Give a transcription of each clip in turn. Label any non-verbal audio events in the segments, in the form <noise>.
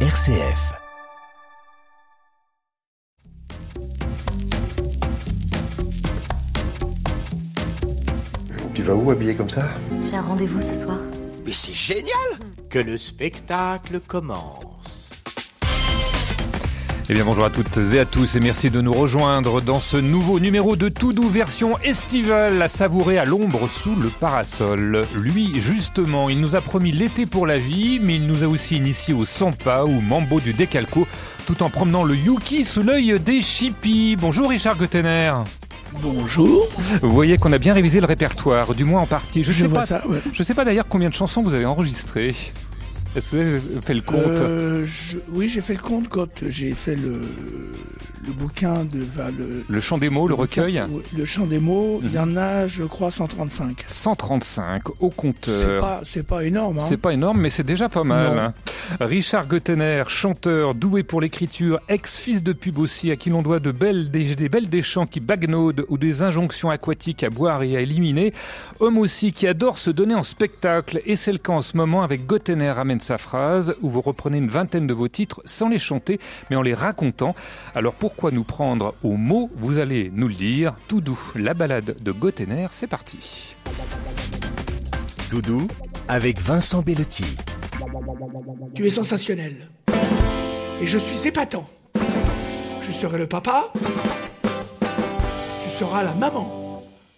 RCF. Tu vas où habillé comme ça J'ai un rendez-vous ce soir. Mais c'est génial Que le spectacle commence. Eh bien bonjour à toutes et à tous et merci de nous rejoindre dans ce nouveau numéro de Tout Doux version estivale à savourer à l'ombre sous le parasol. Lui justement, il nous a promis l'été pour la vie, mais il nous a aussi initié au Sampa ou Mambo du Décalco, tout en promenant le Yuki sous l'œil des Chippies. Bonjour Richard Gottener. Bonjour. Vous voyez qu'on a bien révisé le répertoire, du moins en partie. Je, Je sais ouais. sais pas d'ailleurs combien de chansons vous avez enregistrées. Est-ce que vous avez fait le compte Euh, je- oui, j'ai fait le compte quand j'ai fait le, le bouquin de enfin, le, Le chant des mots, le recueil le chant des mots. Il y en a, je crois, 135. 135 au compteur. pas, c'est pas énorme. Hein. C'est pas énorme, mais c'est déjà pas mal. Hein. Richard Gottener, chanteur, doué pour l'écriture, ex-fils de pub aussi, à qui l'on doit de belles, des, des belles des chants qui bagnaudent ou des injonctions aquatiques à boire et à éliminer. Homme aussi qui adore se donner en spectacle, et c'est le cas en ce moment avec Gottener amène sa phrase, où vous reprenez une vingtaine de vos titres sans les chanter, mais en les racontant. Alors pourquoi nous prendre au mot? Vous allez nous le dire. Tout doux, la balade de Gottener, c'est parti. Doudou avec Vincent Bellotti. Tu es sensationnel. Et je suis épatant. Je serai le papa. Tu seras la maman.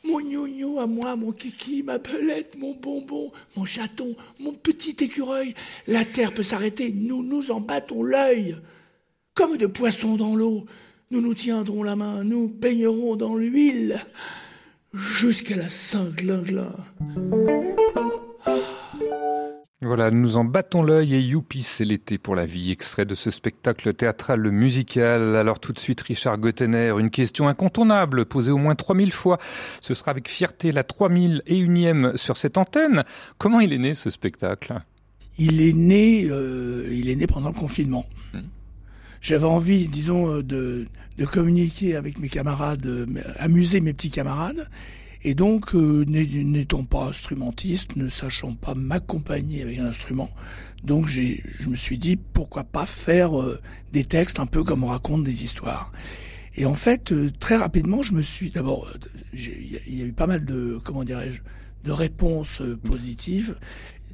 Mon gnou à moi, mon kiki, ma belette, mon bonbon, mon chaton, mon petit écureuil. La terre peut s'arrêter, nous nous en battons l'œil. Comme de poissons dans l'eau, nous nous tiendrons la main, nous baignerons dans l'huile. Jusqu'à la Saint-Glinglin. Voilà, nous en battons l'œil et youpi, c'est l'été pour la vie, extrait de ce spectacle théâtral le musical. Alors tout de suite, Richard Gottener, une question incontournable, posée au moins 3000 fois. Ce sera avec fierté la 3001e sur cette antenne. Comment il est né ce spectacle? Il est né, euh, il est né pendant le confinement. Hmm. J'avais envie, disons, euh, de, de communiquer avec mes camarades, euh, amuser mes petits camarades. Et donc, euh, n'é- n'étant pas instrumentiste, ne sachant pas m'accompagner avec un instrument, donc je me suis dit pourquoi pas faire euh, des textes un peu comme on raconte des histoires. Et en fait, euh, très rapidement, je me suis d'abord, euh, il y a eu pas mal de, comment dirais-je, de réponses euh, positives.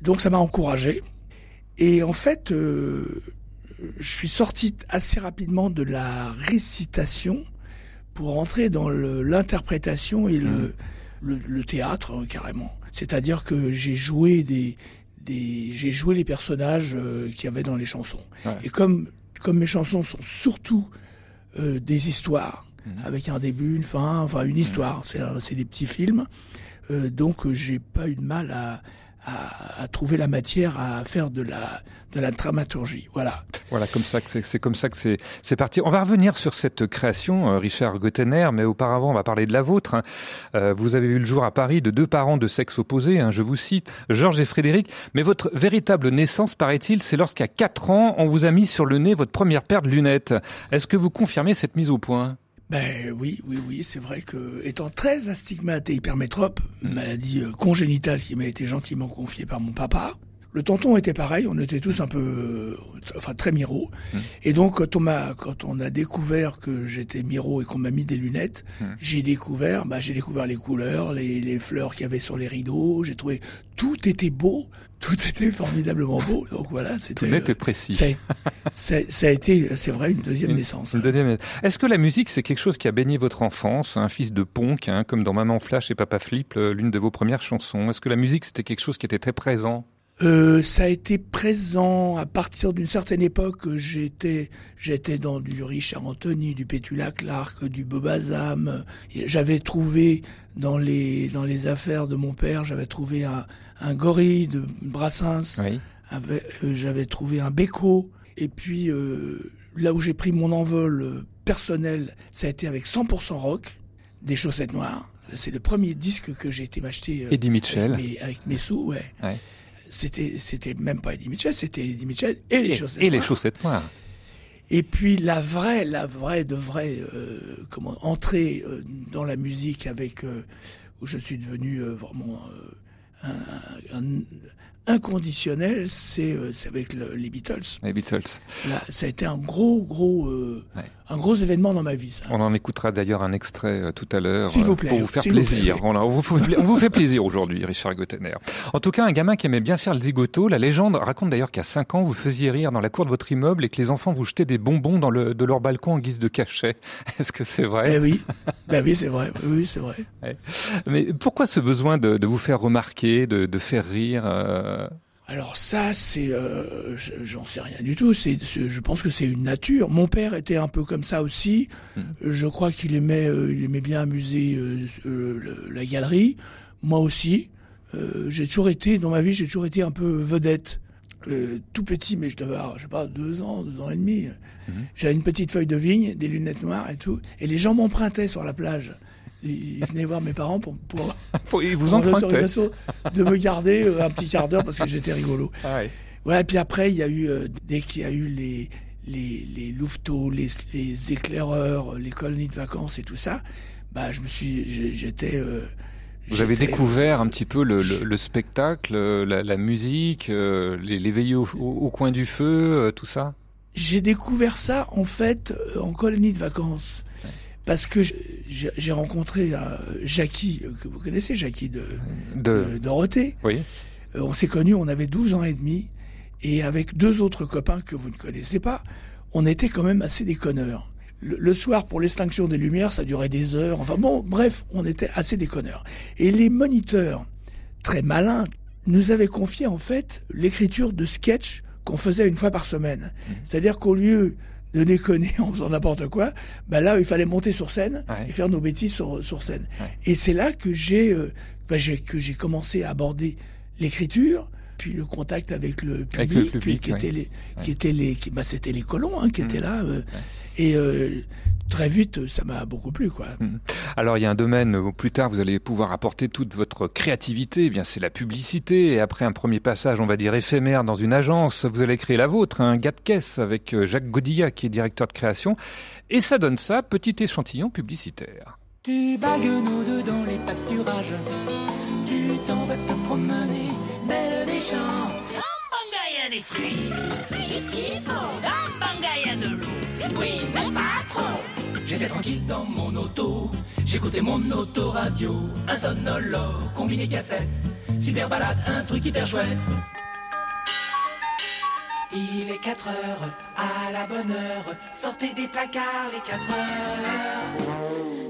Donc ça m'a encouragé. Et en fait, euh, je suis sorti assez rapidement de la récitation pour rentrer dans l'interprétation et le, le, le théâtre euh, carrément. C'est-à-dire que j'ai joué des, des j'ai joué les personnages euh, qu'il y avait dans les chansons. Ouais. Et comme comme mes chansons sont surtout euh, des histoires Mhm. avec un début, une fin, enfin une histoire, c'est des petits films. Euh, donc j'ai pas eu de mal à, à, à trouver la matière à faire de la de la dramaturgie. Voilà. Voilà, comme ça que c'est, comme ça que c'est, parti. On va revenir sur cette création, euh, Richard Gottener, mais auparavant, on va parler de la vôtre. hein. Euh, vous avez eu le jour à Paris de deux parents de sexe opposé, hein, je vous cite, Georges et Frédéric. Mais votre véritable naissance, paraît-il, c'est lorsqu'à quatre ans, on vous a mis sur le nez votre première paire de lunettes. Est-ce que vous confirmez cette mise au point? Ben oui, oui, oui, c'est vrai que étant très astigmate et hypermétrope, maladie euh, congénitale qui m'a été gentiment confiée par mon papa, le tonton était pareil, on était tous un peu, euh, enfin très miro. Et donc quand on m'a, quand on a découvert que j'étais miro et qu'on m'a mis des lunettes, j'ai découvert, bah j'ai découvert les couleurs, les, les fleurs qu'il y avait sur les rideaux. J'ai trouvé tout était beau, tout était formidablement beau. Donc voilà, c'était. Tout net et précis. ça, a- ça, a- ça a été, c'est vrai, une deuxième naissance. Une deuxième- Est-ce que la musique, c'est quelque chose qui a baigné votre enfance? Un fils de punk, hein, comme dans Maman Flash et Papa Flip, l'une de vos premières chansons. Est-ce que la musique, c'était quelque chose qui était très présent? Euh, ça a été présent à partir d'une certaine époque. J'étais, j'étais dans du Richard Anthony, du Pétula Clark, du Bobazam. J'avais trouvé dans les dans les affaires de mon père, j'avais trouvé un, un gorille de Brassens. Oui. Euh, j'avais trouvé un Beko. Et puis euh, là où j'ai pris mon envol euh, personnel, ça a été avec 100% rock, des chaussettes noires. C'est le premier disque que j'ai été m'acheter. euh, Eddie Mitchell. avec mes, avec mes sous, ouais. Ouais. C'était, c'était même pas Eddie Mitchell, c'était Eddie Mitchell et les Et, chaussettes. et les chaussettes noires. Et puis la vraie, la vraie de vraie, euh, comment entrée euh, dans la musique avec euh, où je suis devenu euh, vraiment un, un, inconditionnel, c'est euh, c'est avec le- les Beatles. Les Beatles. Là, ça a été un gros, gros, euh, Ouais. un gros événement dans ma vie. Ça. On en écoutera d'ailleurs un extrait euh, tout à l'heure S'il vous plaît, pour vous faire vous plaisir. plaît, on, vous fait, on vous fait plaisir aujourd'hui, Richard Gottener. En tout cas, un gamin qui aimait bien faire le zigoto. La légende raconte d'ailleurs qu'à 5 ans, vous faisiez rire dans la cour de votre immeuble et que les enfants vous jetaient des bonbons dans le, de leur balcon en guise de cachet. <laughs> Est-ce que c'est vrai? Eh oui, ben oui, c'est vrai. Oui, oui, c'est vrai. Mais pourquoi ce besoin de, de vous faire remarquer, de, de faire rire euh, Alors ça, c'est, euh, je- j'en sais rien du tout. C'est, je pense que c'est une nature. Mon père était un peu comme ça aussi. Hmm. Je crois qu'il aimait, euh, il aimait bien amuser euh, euh, la galerie. Moi aussi. Euh, j'ai toujours été, dans ma vie, j'ai toujours été un peu vedette. Euh, tout petit, mais je devais avoir, je sais pas, deux ans, deux ans et demi. Mhm. J'avais une petite feuille de vigne, des lunettes noires et tout. Et les gens m'empruntaient sur la plage. Ils venaient voir mes parents pour, pour, <laughs> faut- Ils vous pour l'autorisation de me garder euh, un petit quart d'heure parce que j'étais rigolo. Ah ouais. Voilà, et puis après, il y a eu, euh, dès qu'il y a eu les, les, les louveteaux, les, les éclaireurs, les colonies de vacances et tout ça, bah, je me suis, j'étais, euh, Vous avez découvert un petit peu le, le, le spectacle, la, la musique, euh, les, les veillées au, au- au coin du feu, tout ça? J'ai découvert ça, en fait, en colonie de vacances. Parce que j'ai rencontré euh, Jackie, euh, que vous connaissez, Jackie de, de... de Dorothée. Oui. Euh, on s'est connus, on avait 12 ans et demi, et avec deux autres copains que vous ne connaissez pas, on était quand même assez déconneurs. Le, le soir, pour l'extinction des lumières, ça durait des heures. Enfin bon, bref, on était assez déconneurs. Et les moniteurs, très malins, nous avaient confié en fait l'écriture de sketchs qu'on faisait une fois par semaine. C'est-à-dire qu'au lieu de déconner <laughs> en faisant n'importe quoi, bah là, il fallait monter sur scène Ouais. et faire nos bêtises sur, sur scène. Ouais. Et c'est là que j'ai euh, bah, j'ai- que j'ai commencé à aborder l'écriture, puis le contact avec le public, Avec le puis public, qui ouais. étaient les, qui étaient les, qui- bah, c'était les colons hein, qui Mm. étaient là. euh, Et euh, très vite, ça m'a beaucoup plu, quoi. Alors il y a un domaine où plus tard vous allez pouvoir apporter toute votre créativité, eh bien c'est la publicité. Et après un premier passage, on va dire éphémère dans une agence, vous allez créer la vôtre, un gars de caisse avec euh, Jacques Godilla qui est directeur de création. Et ça donne ça, petit échantillon publicitaire. Tu bagues nos deux dans les pâturages. Tu t'en vas te promener, belle des champs. Bangaya des fruits, juste qu'il faut. Dans Bangaya de l'eau, oui, mais pas trop. J'étais tranquille dans mon auto, j'écoutais mon autoradio. Un sonolore, combiné cassette. Super balade, un truc hyper chouette. Il est 4 heures, à la bonne heure. Sortez des placards, les 4 heures.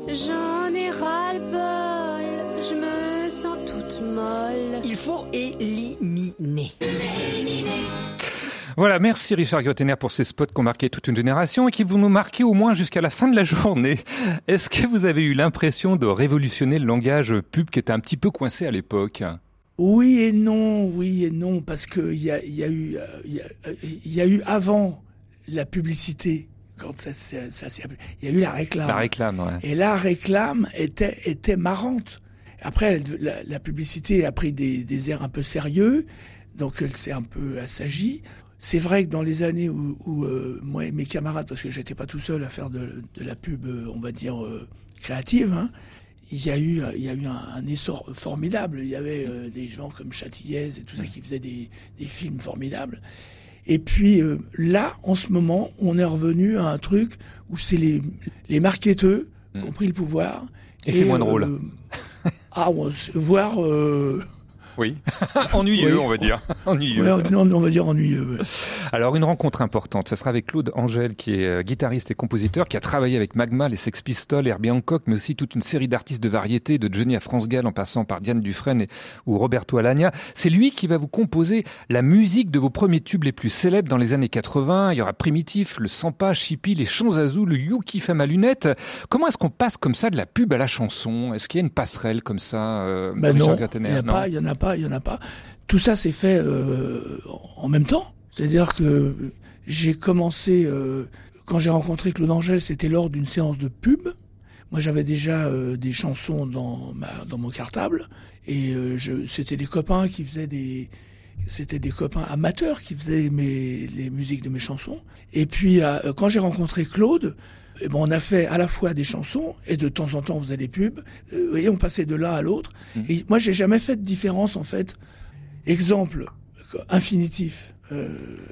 J'en ai ras-le-bol, je me sens toute molle. Il faut éliminer. Voilà, merci Richard Gottener pour ces spots qui ont marqué toute une génération et qui vont nous marquer au moins jusqu'à la fin de la <laughs> journée. Est-ce que vous avez eu l'impression de révolutionner le langage pub qui était un petit peu coincé à l'époque? Oui et non, oui et non, parce que il y a, y a eu, il y a, il y a eu avant la publicité, quand ça, s'est- ça, appelé, il y a eu la réclame. La réclame, ouais. Et la réclame était, était marrante. Après, la, la publicité a pris des, des airs un peu sérieux, donc elle s'est un peu assagie. C'est vrai que dans les années où, où, euh, moi et mes camarades, parce que j'étais pas tout seul à faire de, de la pub, euh, on va dire euh, créative, hein, il y a eu, il y a eu un, un essor formidable. Il y avait euh, des gens comme Châtillez et tout ça qui faisaient des, des films formidables. Et puis euh, là, en ce moment, on est revenu à un truc où c'est les, les marketeurs qui ont pris le pouvoir. Mm. Et c'est moins drôle. euh, ah, on- voire euh, Oui. <laughs> Ennuyeux, Oui. on va dire. Ennuyeux. ouais, non, on va dire ennuyeux. ouais. Alors une rencontre importante, ça sera avec Claude Angèle qui est euh, guitariste et compositeur, qui a travaillé avec Magma, les Sex Pistols, Herbie Hancock, mais aussi toute une série d'artistes de variété, de Johnny à France Gall en passant par Diane Dufresne et, ou Roberto Alagna. C'est lui qui va vous composer la musique de vos premiers tubes les plus célèbres dans les années 80. Il y aura Primitif, le Sampa, Chippy, les Champs Azou, le Yuki Femme à lunettes. Comment est-ce qu'on passe comme ça de la pub à la chanson? Est-ce qu'il y a une passerelle comme ça euh, Ben non, il n'y en a pas, pas, il y en a pas. Tout ça s'est fait euh, en même temps. C'est-à-dire que j'ai commencé euh, quand j'ai rencontré Claude Angèle, c'était lors d'une séance de pub. Moi, j'avais déjà euh, des chansons dans ma dans mon cartable et c'était des copains qui faisaient des c'était des copains amateurs qui faisaient mes les musiques de mes chansons. Et puis quand j'ai rencontré Claude, eh ben, on a fait à la fois des chansons et de temps en temps on faisait des pubs. Euh, vous voyez, on passait de l'un à l'autre. Et moi, j'ai jamais fait de différence en fait. Exemple, infinitif, euh,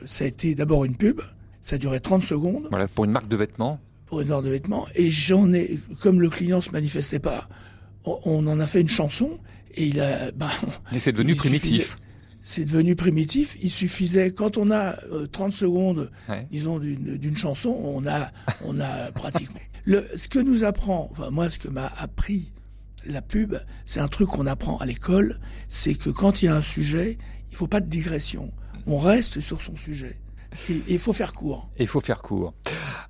ça a été d'abord une pub, ça duré 30 secondes. Voilà, pour une marque de vêtements. Pour une marque de vêtements. Et j'en ai, comme le client se manifestait pas, on, on en a fait une chanson et il a. <laughs> Ben, et c'est devenu primitif. C'est devenu primitif. Il suffisait, quand on a euh, 30 secondes, ouais. disons, d'une chanson, on a, on a <laughs> pratiquement. Le, ce que nous apprend, enfin moi, ce que m'a appris la pub, c'est un truc qu'on apprend à l'école, c'est que quand il y a un sujet, il faut pas de digression. On reste sur son sujet. Et il faut faire court. Il faut faire court.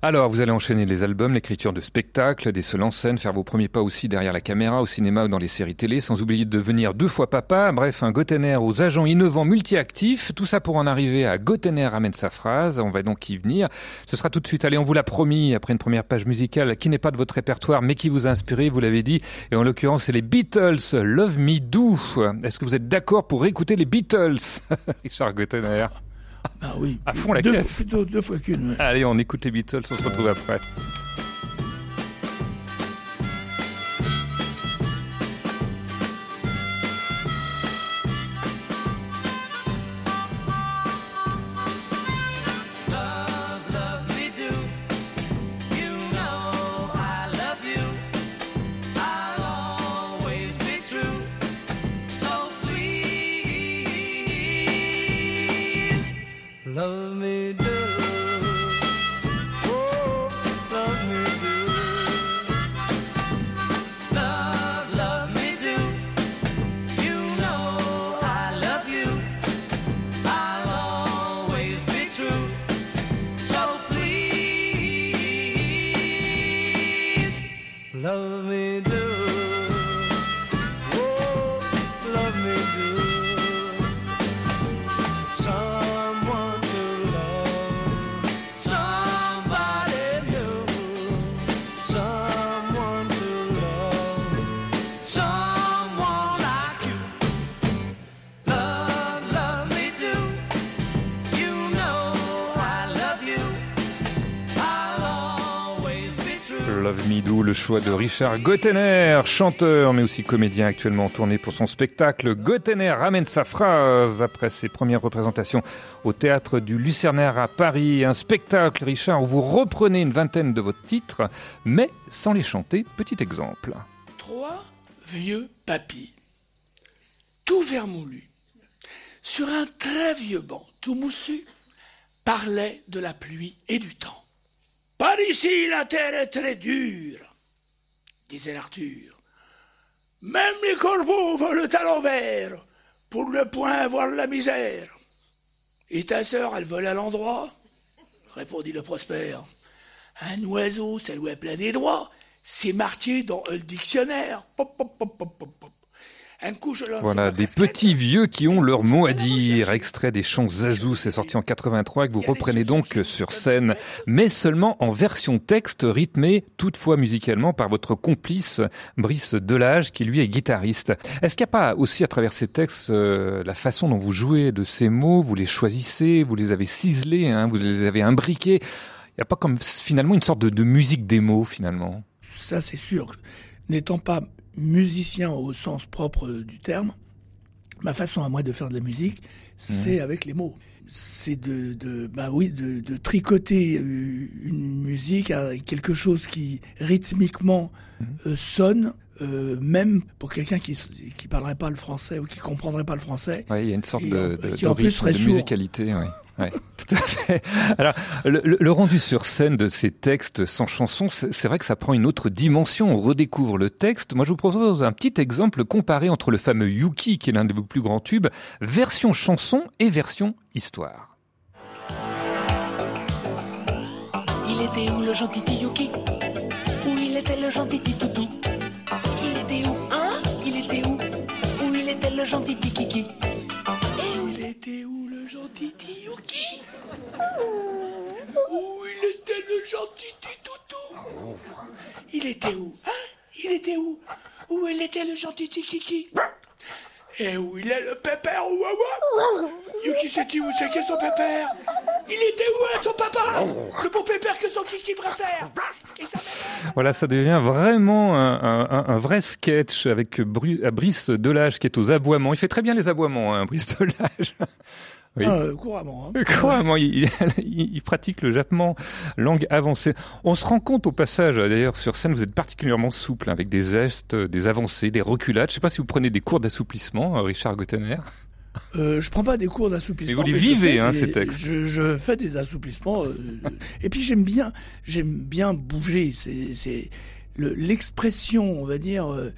Alors, vous allez enchaîner les albums, l'écriture de spectacles, des seuls en scène, faire vos premiers pas aussi derrière la caméra, au cinéma ou dans les séries télé, sans oublier de devenir deux fois papa. Bref, un Gotener aux agents innovants multi-actifs. Tout ça pour en arriver à Gotener ramène sa phrase. On va donc y venir. Ce sera tout de suite. Allez, on vous l'a promis, après une première page musicale qui n'est pas de votre répertoire, mais qui vous a inspiré, vous l'avez dit. Et en l'occurrence, c'est les Beatles. Love Me Do. Est-ce que vous êtes d'accord pour écouter les Beatles? <laughs> Richard Gotener. Ah oui. À fond la deux, caisse. Deux fois qu'une. Ouais. Allez, on écoute les Beatles, on se retrouve après. Love me Love le choix de Richard Gottener, chanteur mais aussi comédien actuellement en tournée pour son spectacle. Gottener ramène sa phrase après ses premières représentations au théâtre du Lucernaire à Paris. Un spectacle, Richard, où vous reprenez une vingtaine de vos titres, mais sans les chanter. Petit exemple. Trois vieux papis, tout vermoulu, sur un très vieux banc, tout moussu, parlaient de la pluie et du temps. Par ici, la terre est très dure, disait l'Arthur. Même les corbeaux volent à l'envers pour ne point voir la misère. Et ta sœur, elle vole à l'endroit répondit le Prosper. Un oiseau, ça doit planer droit. C'est marqué dans le dictionnaire. Voilà, des petits vieux qui ont leur mot à dire. Extrait des chants Zazou, c'est sorti en 83 que vous reprenez donc sur scène, mais seulement en version texte rythmée, toutefois musicalement par votre complice Brice Delage, qui lui est guitariste. Est-ce qu'il n'y a pas aussi à travers ces textes euh, la façon dont vous jouez de ces mots, vous les choisissez, vous les avez ciselés, hein, vous les avez imbriqués Il n'y a pas comme finalement une sorte de, de musique des mots finalement? Ça, c'est sûr. N'étant pas musicien au sens propre du terme, ma façon à moi de faire de la musique, c'est avec les mots. C'est de, de, bah oui, de, de tricoter euh, une musique à quelque chose qui rythmiquement euh, sonne, euh, même pour quelqu'un qui qui parlerait pas le français ou qui comprendrait pas le français. Oui, il y a une sorte Et de, de, qui de en plus musicalité. Oui. Ouais, <laughs> tout à fait. Alors, le, le- le rendu sur scène de ces textes sans chanson, c'est vrai que ça prend une autre dimension. On redécouvre le texte. Moi, je vous propose un petit exemple comparé entre le fameux Yuki, qui est l'un de vos plus grands tubes, version chanson et version histoire. Il était où le gentil Yuki? Où il était le gentil Toutou le gentil Kiki Et où il était où le gentil Yuki Où il était le gentil Toutou Il était où Hein Il était où Où il était le gentil Kiki Et où il est le pépère Ouaouah Yuki, c'est où c'est qu'est son pépère Il était où hein, ton papa Le beau pépère que son Kiki préfère <laughs> Voilà, ça devient vraiment un, un- un vrai sketch avec Bru- euh, Brice Delage qui est aux aboiements. Il fait très bien les aboiements, hein, Brice Delage. <laughs> Oui. Euh, couramment. hein. Couramment, il, <laughs> il- il pratique le jappement, langue avancée. On se rend compte au passage, d'ailleurs, sur scène, vous êtes particulièrement souple, hein, avec des gestes, des avancées, des reculades. Je sais pas si vous prenez des cours d'assouplissement, euh, Richard Gottener. Euh, je prends pas des cours d'assouplissement. Vous les je vivez, fais hein, des- ces textes. Je, je fais des assouplissements. euh, et puis j'aime bien, j'aime bien bouger. C'est, c'est le- l'expression, on va dire, euh,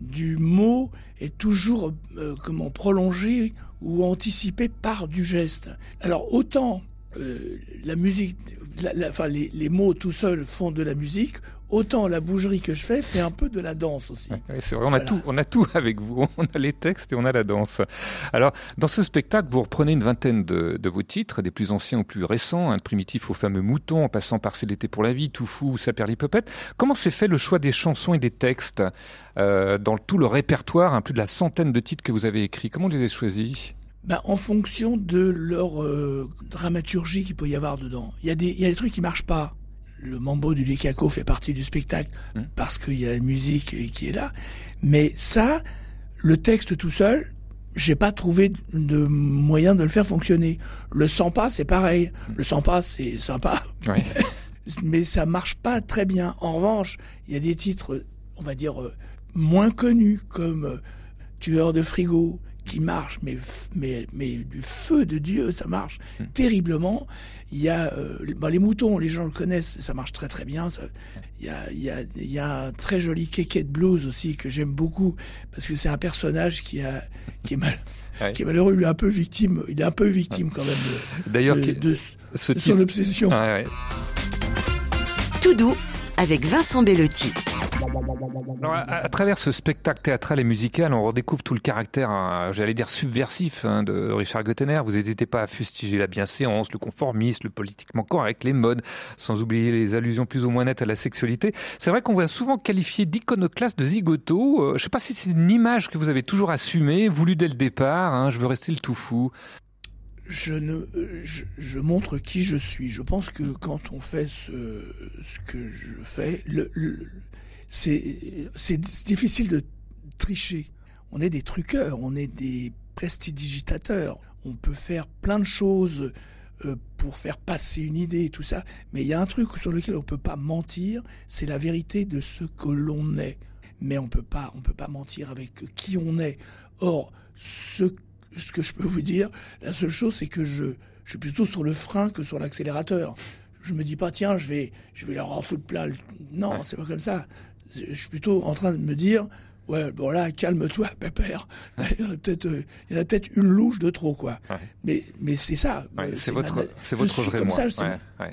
du mot est toujours comment prolongée ou anticipée par du geste. Alors autant la musique, la- la- enfin les, les mots tout seuls font de la musique, autant la bougerie que je fais fait un peu de la danse aussi. Ouais, c'est vrai, on a Voilà. tout, on a tout avec vous. <laughs> On a les textes et on a la danse. Alors, dans ce spectacle, vous reprenez une vingtaine de, de vos titres, des plus anciens aux plus récents, un primitif au fameux mouton, en passant par C'est l'été pour la vie, Tout fou ou Saperlipopette. Comment s'est fait le choix des chansons et des textes euh, dans tout le répertoire, hein, plus de la centaine de titres que vous avez écrits? Comment vous les avez choisis? Ben, en fonction de leur euh, dramaturgie qu'il peut y avoir dedans. Il y, a des, il y a des trucs qui marchent pas. Le mambo du Likako fait partie du spectacle Mm. parce qu'il y a la musique qui est là. Mais ça, le texte tout seul, j'ai pas trouvé de moyen de le faire fonctionner. Le sans pas, c'est pareil. Le sans pas, c'est sympa, Ouais. <laughs> mais ça marche pas très bien. En revanche, il y a des titres, on va dire, euh, moins connus comme euh, Tueur de frigo qui marche, mais, mais, mais du feu de Dieu, ça marche terriblement. Il y a euh, bah, les moutons, les gens le connaissent, ça marche très très bien. ça. Il y a, il y a, il y a un très joli kéké de blues aussi que j'aime beaucoup parce que c'est un personnage qui a qui est mal. <laughs> Ouais. Qui est malheureux, il est un peu victime, il est un peu victime quand même de, D'ailleurs, de, qui- de- ce de son obsession. Ouais, ouais. Tout doux avec Vincent Bellotti. À, travers ce spectacle théâtral et musical, on redécouvre tout le caractère, hein, j'allais dire subversif, hein, de Richard Gottener. Vous n'hésitez pas à fustiger la bienséance, le conformisme, le politiquement correct, les modes, sans oublier les allusions plus ou moins nettes à la sexualité. C'est vrai qu'on a souvent qualifié d'iconoclaste, de zigoto. Euh, je ne sais pas si c'est une image que vous avez toujours assumée, voulue dès le départ. hein, je veux rester le tout fou. Je ne je, montre qui je suis. Je pense que quand on fait ce, ce que je fais, le, c'est difficile de tricher. On est des truqueurs, on est des prestidigitateurs. On peut faire plein de choses euh, pour faire passer une idée et tout ça, mais il y a un truc sur lequel on peut pas mentir, c'est la vérité de ce que l'on est. Mais on peut pas, on peut pas mentir avec qui on est. Or, ce ce que je peux vous dire, la seule chose, c'est que je, je suis plutôt sur le frein que sur l'accélérateur. Je me dis pas, tiens, je vais, je vais leur en foutre plein. le- Non, c'est pas comme ça. Je suis plutôt en train de me dire, ouais, bon là, calme-toi, <laughs> pépère. Il y en a peut-être, euh, il y en a peut-être une louche de trop, quoi. Ouais. Mais, mais c'est ça. Ouais, Euh, c'est votre, c'est votre vrai moi.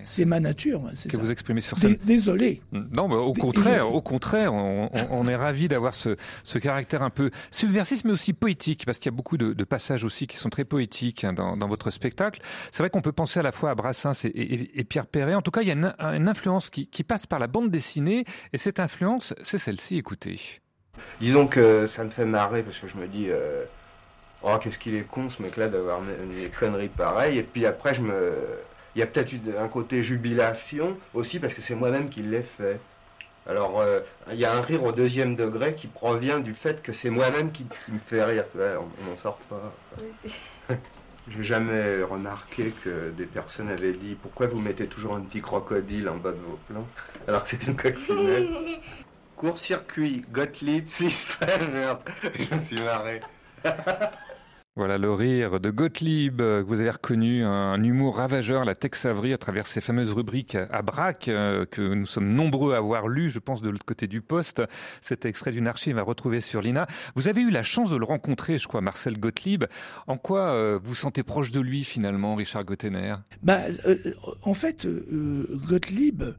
c'est ma- nature, c'est que ça. vous exprimez sur scène. Désolé. Non, mais au contraire, au contraire, on, on- <laughs> on est ravi d'avoir ce, ce caractère un peu subversif, mais aussi poétique, parce qu'il y a beaucoup de, de passages aussi qui sont très poétiques hein, dans, dans votre spectacle. C'est vrai qu'on peut penser à la fois à Brassens et, et- et Pierre Perret. En tout cas, il y a une, une influence qui, qui passe par la bande dessinée, et cette influence, c'est celle-ci. Écoutez. Disons que ça me fait marrer parce que je me dis, euh, oh qu'est-ce qu'il est con ce mec-là d'avoir une des conneries pareilles. Et puis après, je me, il y a peut-être un côté jubilation aussi parce que c'est moi-même qui l'ai fait. Alors euh, il y a un rire au deuxième degré qui provient du fait que c'est moi-même qui, qui me fait rire. Tu vois, on n'en sort pas. J'ai jamais remarqué que des personnes avaient dit pourquoi vous mettez toujours un petit crocodile en bas de vos plans alors que c'est une coccinelle. <laughs> Court-circuit, Gottlieb, <laughs> système, merde, je me suis marré. <laughs> Voilà le rire de Gottlieb, euh, que vous avez reconnu, un humour ravageur, la Tex Avery, à travers ces fameuses rubriques à braque, euh, que nous sommes nombreux à avoir lu, je pense, de l'autre côté du poste. Cet extrait d'une archive à retrouver sur l'INA. Vous avez eu la chance de le rencontrer, je crois, Marcel Gottlieb. En quoi euh, vous sentez proche de lui, finalement, Richard Gottener? Bah, euh, en fait, euh, Gottlieb euh,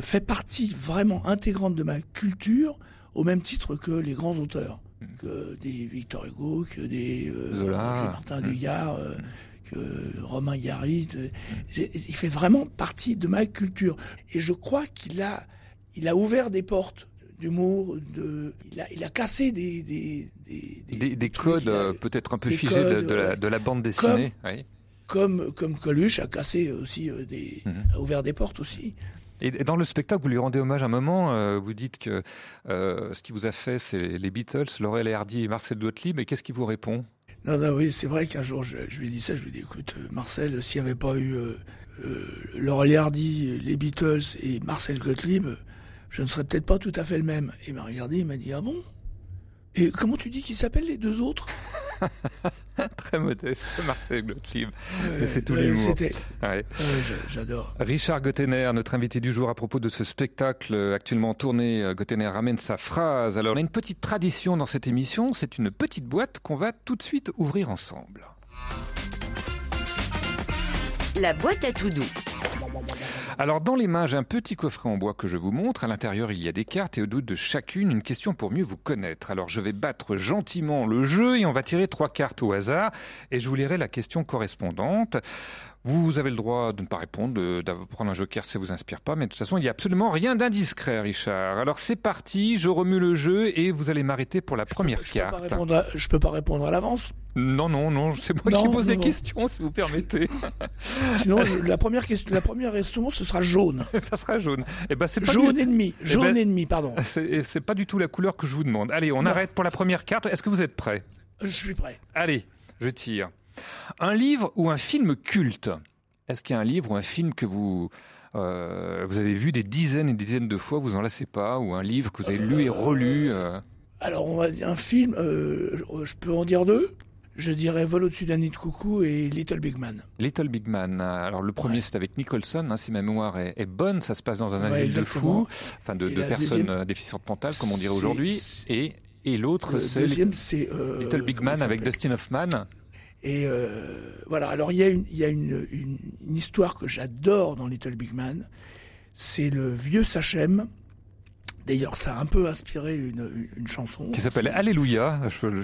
fait partie vraiment intégrante de ma culture, au même titre que les grands auteurs, que des Victor Hugo, que des euh, Zola. Martin Mm. Dugard, euh, que Romain Gary. euh, Il fait vraiment partie de ma culture. Et je crois qu'il a, il a ouvert des portes d'humour, de, il a, il a cassé des, des, des, Des, codes a- euh, peut-être un peu figés de, codes, de la, de la bande dessinée. oui. comme, comme Coluche a cassé aussi euh, des, Mhm. a ouvert des portes aussi. Et dans le spectacle, vous lui rendez hommage un moment. euh, vous dites que euh, ce qui vous a fait, c'est les Beatles, Laurel Hardy et Marcel Gottlieb. Et qu'est-ce qu'il vous répond? Non, non, oui, c'est vrai qu'un jour, je, lui ai dit ça, je lui ai dit, écoute, euh, Marcel, s'il n'y avait pas eu Laurel Hardy, les Beatles et Marcel Gottlieb, je ne serais peut-être pas tout à fait le même. Et il m'a regardé, il m'a dit, ah bon? Et comment tu dis qu'ils s'appellent les deux autres <laughs> Très modeste, Marcel Gottlieb. Euh, c'est tout ouais, l'humour. c'était- Ouais. Ouais, j'a- J'adore. Richard Gottener, notre invité du jour à propos de ce spectacle euh, actuellement tourné, euh, Gottener ramène sa phrase. Alors, on a une petite tradition dans cette émission, c'est une petite boîte qu'on va tout de suite ouvrir ensemble. La boîte à tout doux. Alors, dans les mains, j'ai un petit coffret en bois que je vous montre. À l'intérieur, il y a des cartes et au doute de chacune, une question pour mieux vous connaître. Alors, je vais battre gentiment le jeu et on va tirer trois cartes au hasard et je vous lirai la question correspondante. Vous avez le droit de ne pas répondre, de, de prendre un joker si ça vous inspire pas, mais de toute façon, il n'y a absolument rien d'indiscret, Richard. Alors, c'est parti, je remue le jeu et vous allez m'arrêter pour la première Je peux, pas carte. à, je peux pas répondre à l'avance. Non, non, non, c'est moi Non, qui pose non. questions, si vous permettez. <laughs> <laughs> Sinon, la première question, la première question, ce sera jaune. <laughs> ça sera jaune. Eh ben, c'est pas Jaune du- ennemi. Eh Jaune ben, ennemi, pardon. C'est pas du tout la couleur que je vous demande. Allez, on Non. arrête pour la première carte. Est-ce que vous êtes prêts? Je suis prêt. Allez, je tire. Un livre ou un film culte? Est-ce qu'il y a un livre ou un film que vous euh, vous avez vu des dizaines et des dizaines de fois, vous en lassez pas, ou un livre que vous avez lu et relu euh, Alors, on va dire un film, euh, je peux en dire deux Je dirais Vol au-dessus d'un nid de coucou et Little Big Man. Little Big Man. Alors le premier c'est avec Nicholson, hein, si ma mémoire est, est bonne, ça se passe dans un Ouais, asile de fous, enfin de, de personnes deuxième- déficientes mentales, comme on dirait aujourd'hui. Et, et l'autre c'est Little, Big Man avec Dustin Hoffman. Et euh, voilà, alors il y a, une, il y a une, une, une histoire que j'adore dans Little Big Man. C'est le vieux Sachem. D'ailleurs, ça a un peu inspiré une, chanson. qui s'appelle Alléluia. Je je- ouais,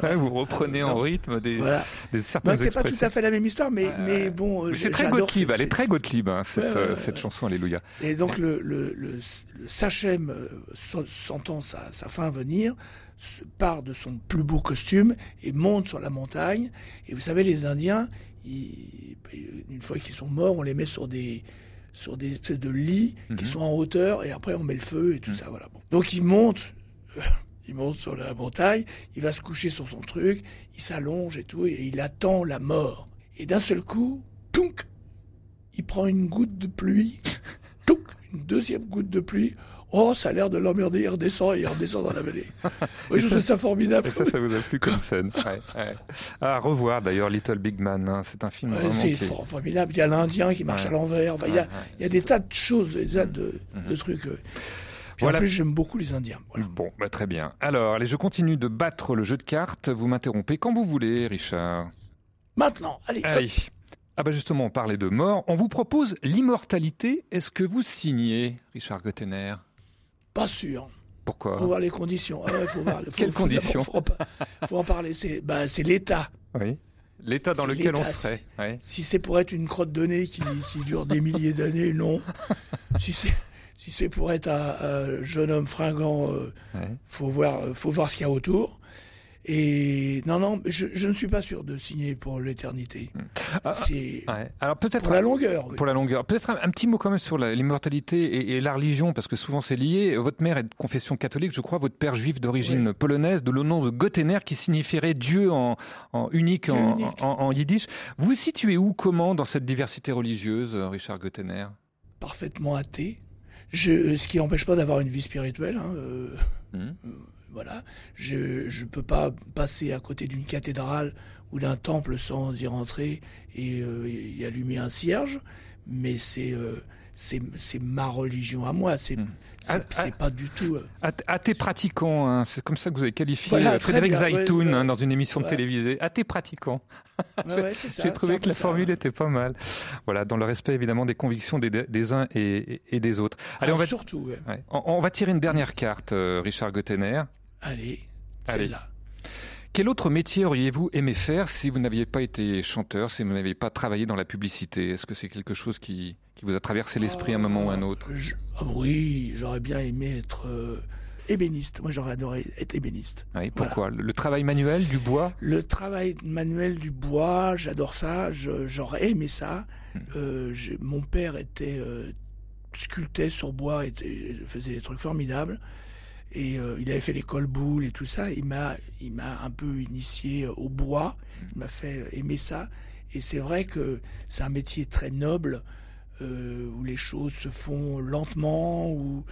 <laughs> ouais. vous reprenez en rythme des, Voilà. des certaines Non, c'est pas tout à fait la même histoire, mais, mais bon. c'est très Gottlieb, ce- elle est très Gottlieb, hein, cette, Ouais, ouais, euh, ouais, cette ouais. chanson Alléluia. Et donc le, le, le, le Sachem, euh, se- sentant sa, sa fin venir, part de son plus beau costume et monte sur la montagne. Et vous savez, les Indiens, ils- une fois qu'ils sont morts, on les met sur des sur des espèces de lits qui Mhm. sont en hauteur et après on met le feu et tout ça. Voilà. Bon. Donc il monte. <laughs> Il monte sur la montagne, il va se coucher sur son truc, il s'allonge et tout, et il attend la mort. Et d'un seul coup, tounk, il prend une goutte de pluie, <laughs> touk, une deuxième goutte de pluie. Oh, ça a l'air de l'emmerder, il redescend et il redescend dans la vallée. <laughs> Moi, je trouve ça formidable. Et ça, ça vous a plu comme <laughs> scène. Ouais, ouais. À revoir d'ailleurs Little Big Man. hein, C'est un film Ouais, c'est qui formidable. Il y a l'Indien qui marche à l'envers. Enfin, il y a, Ouais, ouais, il y a des tas de choses, des tas de, de trucs. euh. Puis Voilà. en plus, j'aime beaucoup les Indiens. Voilà. Bon, bah, très bien. Alors, allez, je continue de battre le jeu de cartes. Vous m'interrompez quand vous voulez, Richard. Maintenant, allez, Allez. Ah bah justement, on parlait de mort. On vous propose l'immortalité. Est-ce que vous signez, Richard Gottener? Pas sûr. Pourquoi Faut voir les conditions. Ah ouais, faut voir. <laughs> Faut, Quelles faut- conditions faut, faut en parler. C'est bah, c'est l'État. Oui. L'état dans lequel on serait. Ouais. Si c'est pour être une crotte de nez qui, qui dure des milliers d'années, non. <laughs> Si c'est si c'est pour être un, un jeune homme fringant, euh, Ouais. faut voir faut voir ce qu'il y a autour. Et non non, je, je ne suis pas sûr de signer pour l'éternité. Ah, C'est Ouais. Alors peut-être pour la longueur. oui. Pour la longueur. Peut-être un, un petit mot quand même sur l'immortalité et, et la religion, parce que souvent c'est lié. Votre mère est de confession catholique, je crois, votre père juif d'origine polonaise, de le nom de Gottener, qui signifierait Dieu en, en unique, Dieu en, unique. en- en yiddish. Vous vous situez où, comment, dans cette diversité religieuse, euh, Richard Gottener Parfaitement athée. Je, ce qui n'empêche pas d'avoir une vie spirituelle. Hein, euh, Mhm. Voilà. Je je peux pas passer à côté d'une cathédrale ou d'un temple sans y rentrer et euh, y allumer un cierge. Mais c'est euh, c'est ma religion à moi. C'est c'est Ah, c'est pas du tout. euh, Ath- Athée pratiquant, hein, c'est comme ça que vous avez qualifié Voilà, euh, Frédéric bien, Zaitoun hein, dans une émission de télévisée. Athée pratiquant. ouais, ouais, <laughs> J'ai trouvé que la ça. formule était pas mal. Voilà, dans le respect évidemment des convictions des, des uns et, des autres. Allez, Ah, on va, surtout. on, on va tirer une dernière carte, euh, Richard Gottener. Allez, Allez. celle-là. Quel autre métier auriez-vous aimé faire si vous n'aviez pas été chanteur, si vous n'aviez pas travaillé dans la publicité? Est-ce que c'est quelque chose qui, qui vous a traversé l'esprit à un moment ou à un autre? Je- ah oui, j'aurais bien aimé être euh, ébéniste. Moi, j'aurais adoré être ébéniste. oui, Pourquoi? Le, le travail manuel, du bois? Le travail manuel du bois, j'adore ça. J'aurais aimé ça. Hmm. Euh, mon père était euh, sculptait sur bois, et faisait des trucs formidables. Et euh, il avait fait l'école boule et tout ça. Il m'a, il m'a un peu initié au bois. Il m'a fait aimer ça. Et c'est vrai que c'est un métier très noble euh, où les choses se font lentement, où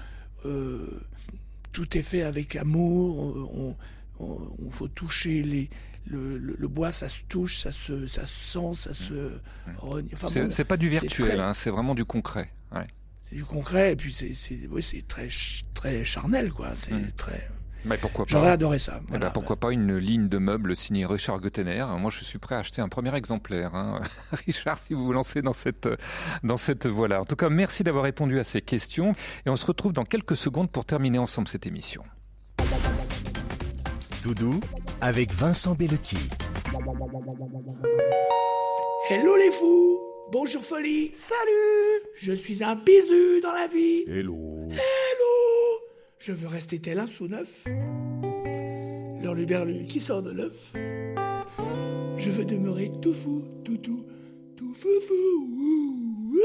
euh, tout est fait avec amour. On, on, on faut toucher les, le, le, le, bois, ça se touche, ça se, ça se sent, ça se. Enfin, c'est bon, pas du virtuel, c'est hein, vraiment du concret. Du concret, et puis c'est, oui, très, très charnel, quoi. C'est mmh. très. Mais pourquoi pas J'aurais adoré ça. Voilà. Eh ben pourquoi pas une ligne de meubles signée Richard Gottener Moi, je suis prêt à acheter un premier exemplaire. Hein. <laughs> Richard, si vous vous lancez dans cette, dans cette voie-là. En tout cas, merci d'avoir répondu à ces questions. Et on se retrouve dans quelques secondes pour terminer ensemble cette émission. Doudou avec Vincent Bellotti. Hello les fous Bonjour Folie Salut Je suis un bisu dans la vie Hello Hello Je veux rester tel un sous neuf. L'horluberlu qui sort de l'œuf. Je veux demeurer tout fou, tout tout, tout fou fou.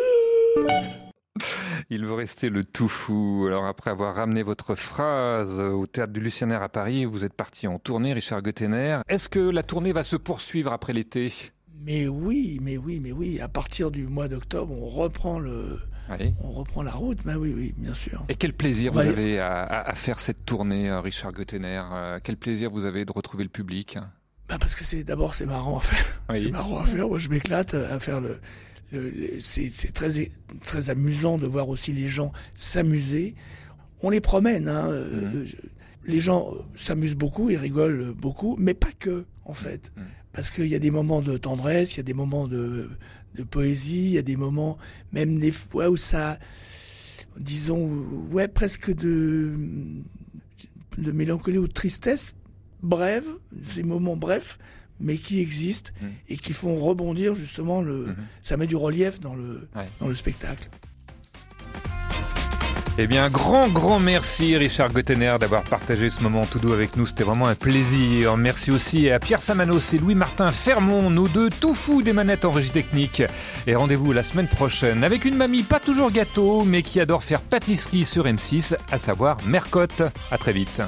Il veut rester le tout fou. Alors après avoir ramené votre phrase au théâtre du Lucianaire à Paris, vous êtes parti en tournée, Richard Gottener. Est-ce que la tournée va se poursuivre après l'été? Mais oui, mais oui, mais oui. À partir du mois d'octobre, on reprend le, oui. on reprend la route. Mais oui, oui, bien sûr. Et quel plaisir vous avez à, à, faire cette tournée, Richard Gottener Quel plaisir vous avez de retrouver le public? Bah parce que c'est d'abord c'est marrant à faire. <laughs> Oui. C'est marrant à faire. Moi, je m'éclate à faire le c'est très, très amusant de voir aussi les gens s'amuser. On les promène, hein. Mmh. les gens s'amusent beaucoup, ils rigolent beaucoup, mais pas que, en fait. Mmh. Parce qu'il y a des moments de tendresse, il y a des moments de, de poésie, il y a des moments, même des fois où ça, disons, ouais, presque de, de mélancolie ou de tristesse, brève, ces moments brefs, mais qui existent mmh. et qui font rebondir justement le. Mmh. Ça met du relief dans le, ouais. dans le spectacle. Eh bien, grand, grand merci Richard Gottener d'avoir partagé ce moment tout doux avec nous. C'était vraiment un plaisir. Merci aussi à Pierre Samanos et Louis-Martin Fermont, nos deux tout fous des manettes en régie technique. Et rendez-vous la semaine prochaine avec une mamie pas toujours gâteau, mais qui adore faire pâtisserie sur M6, à savoir Mercotte. À très vite.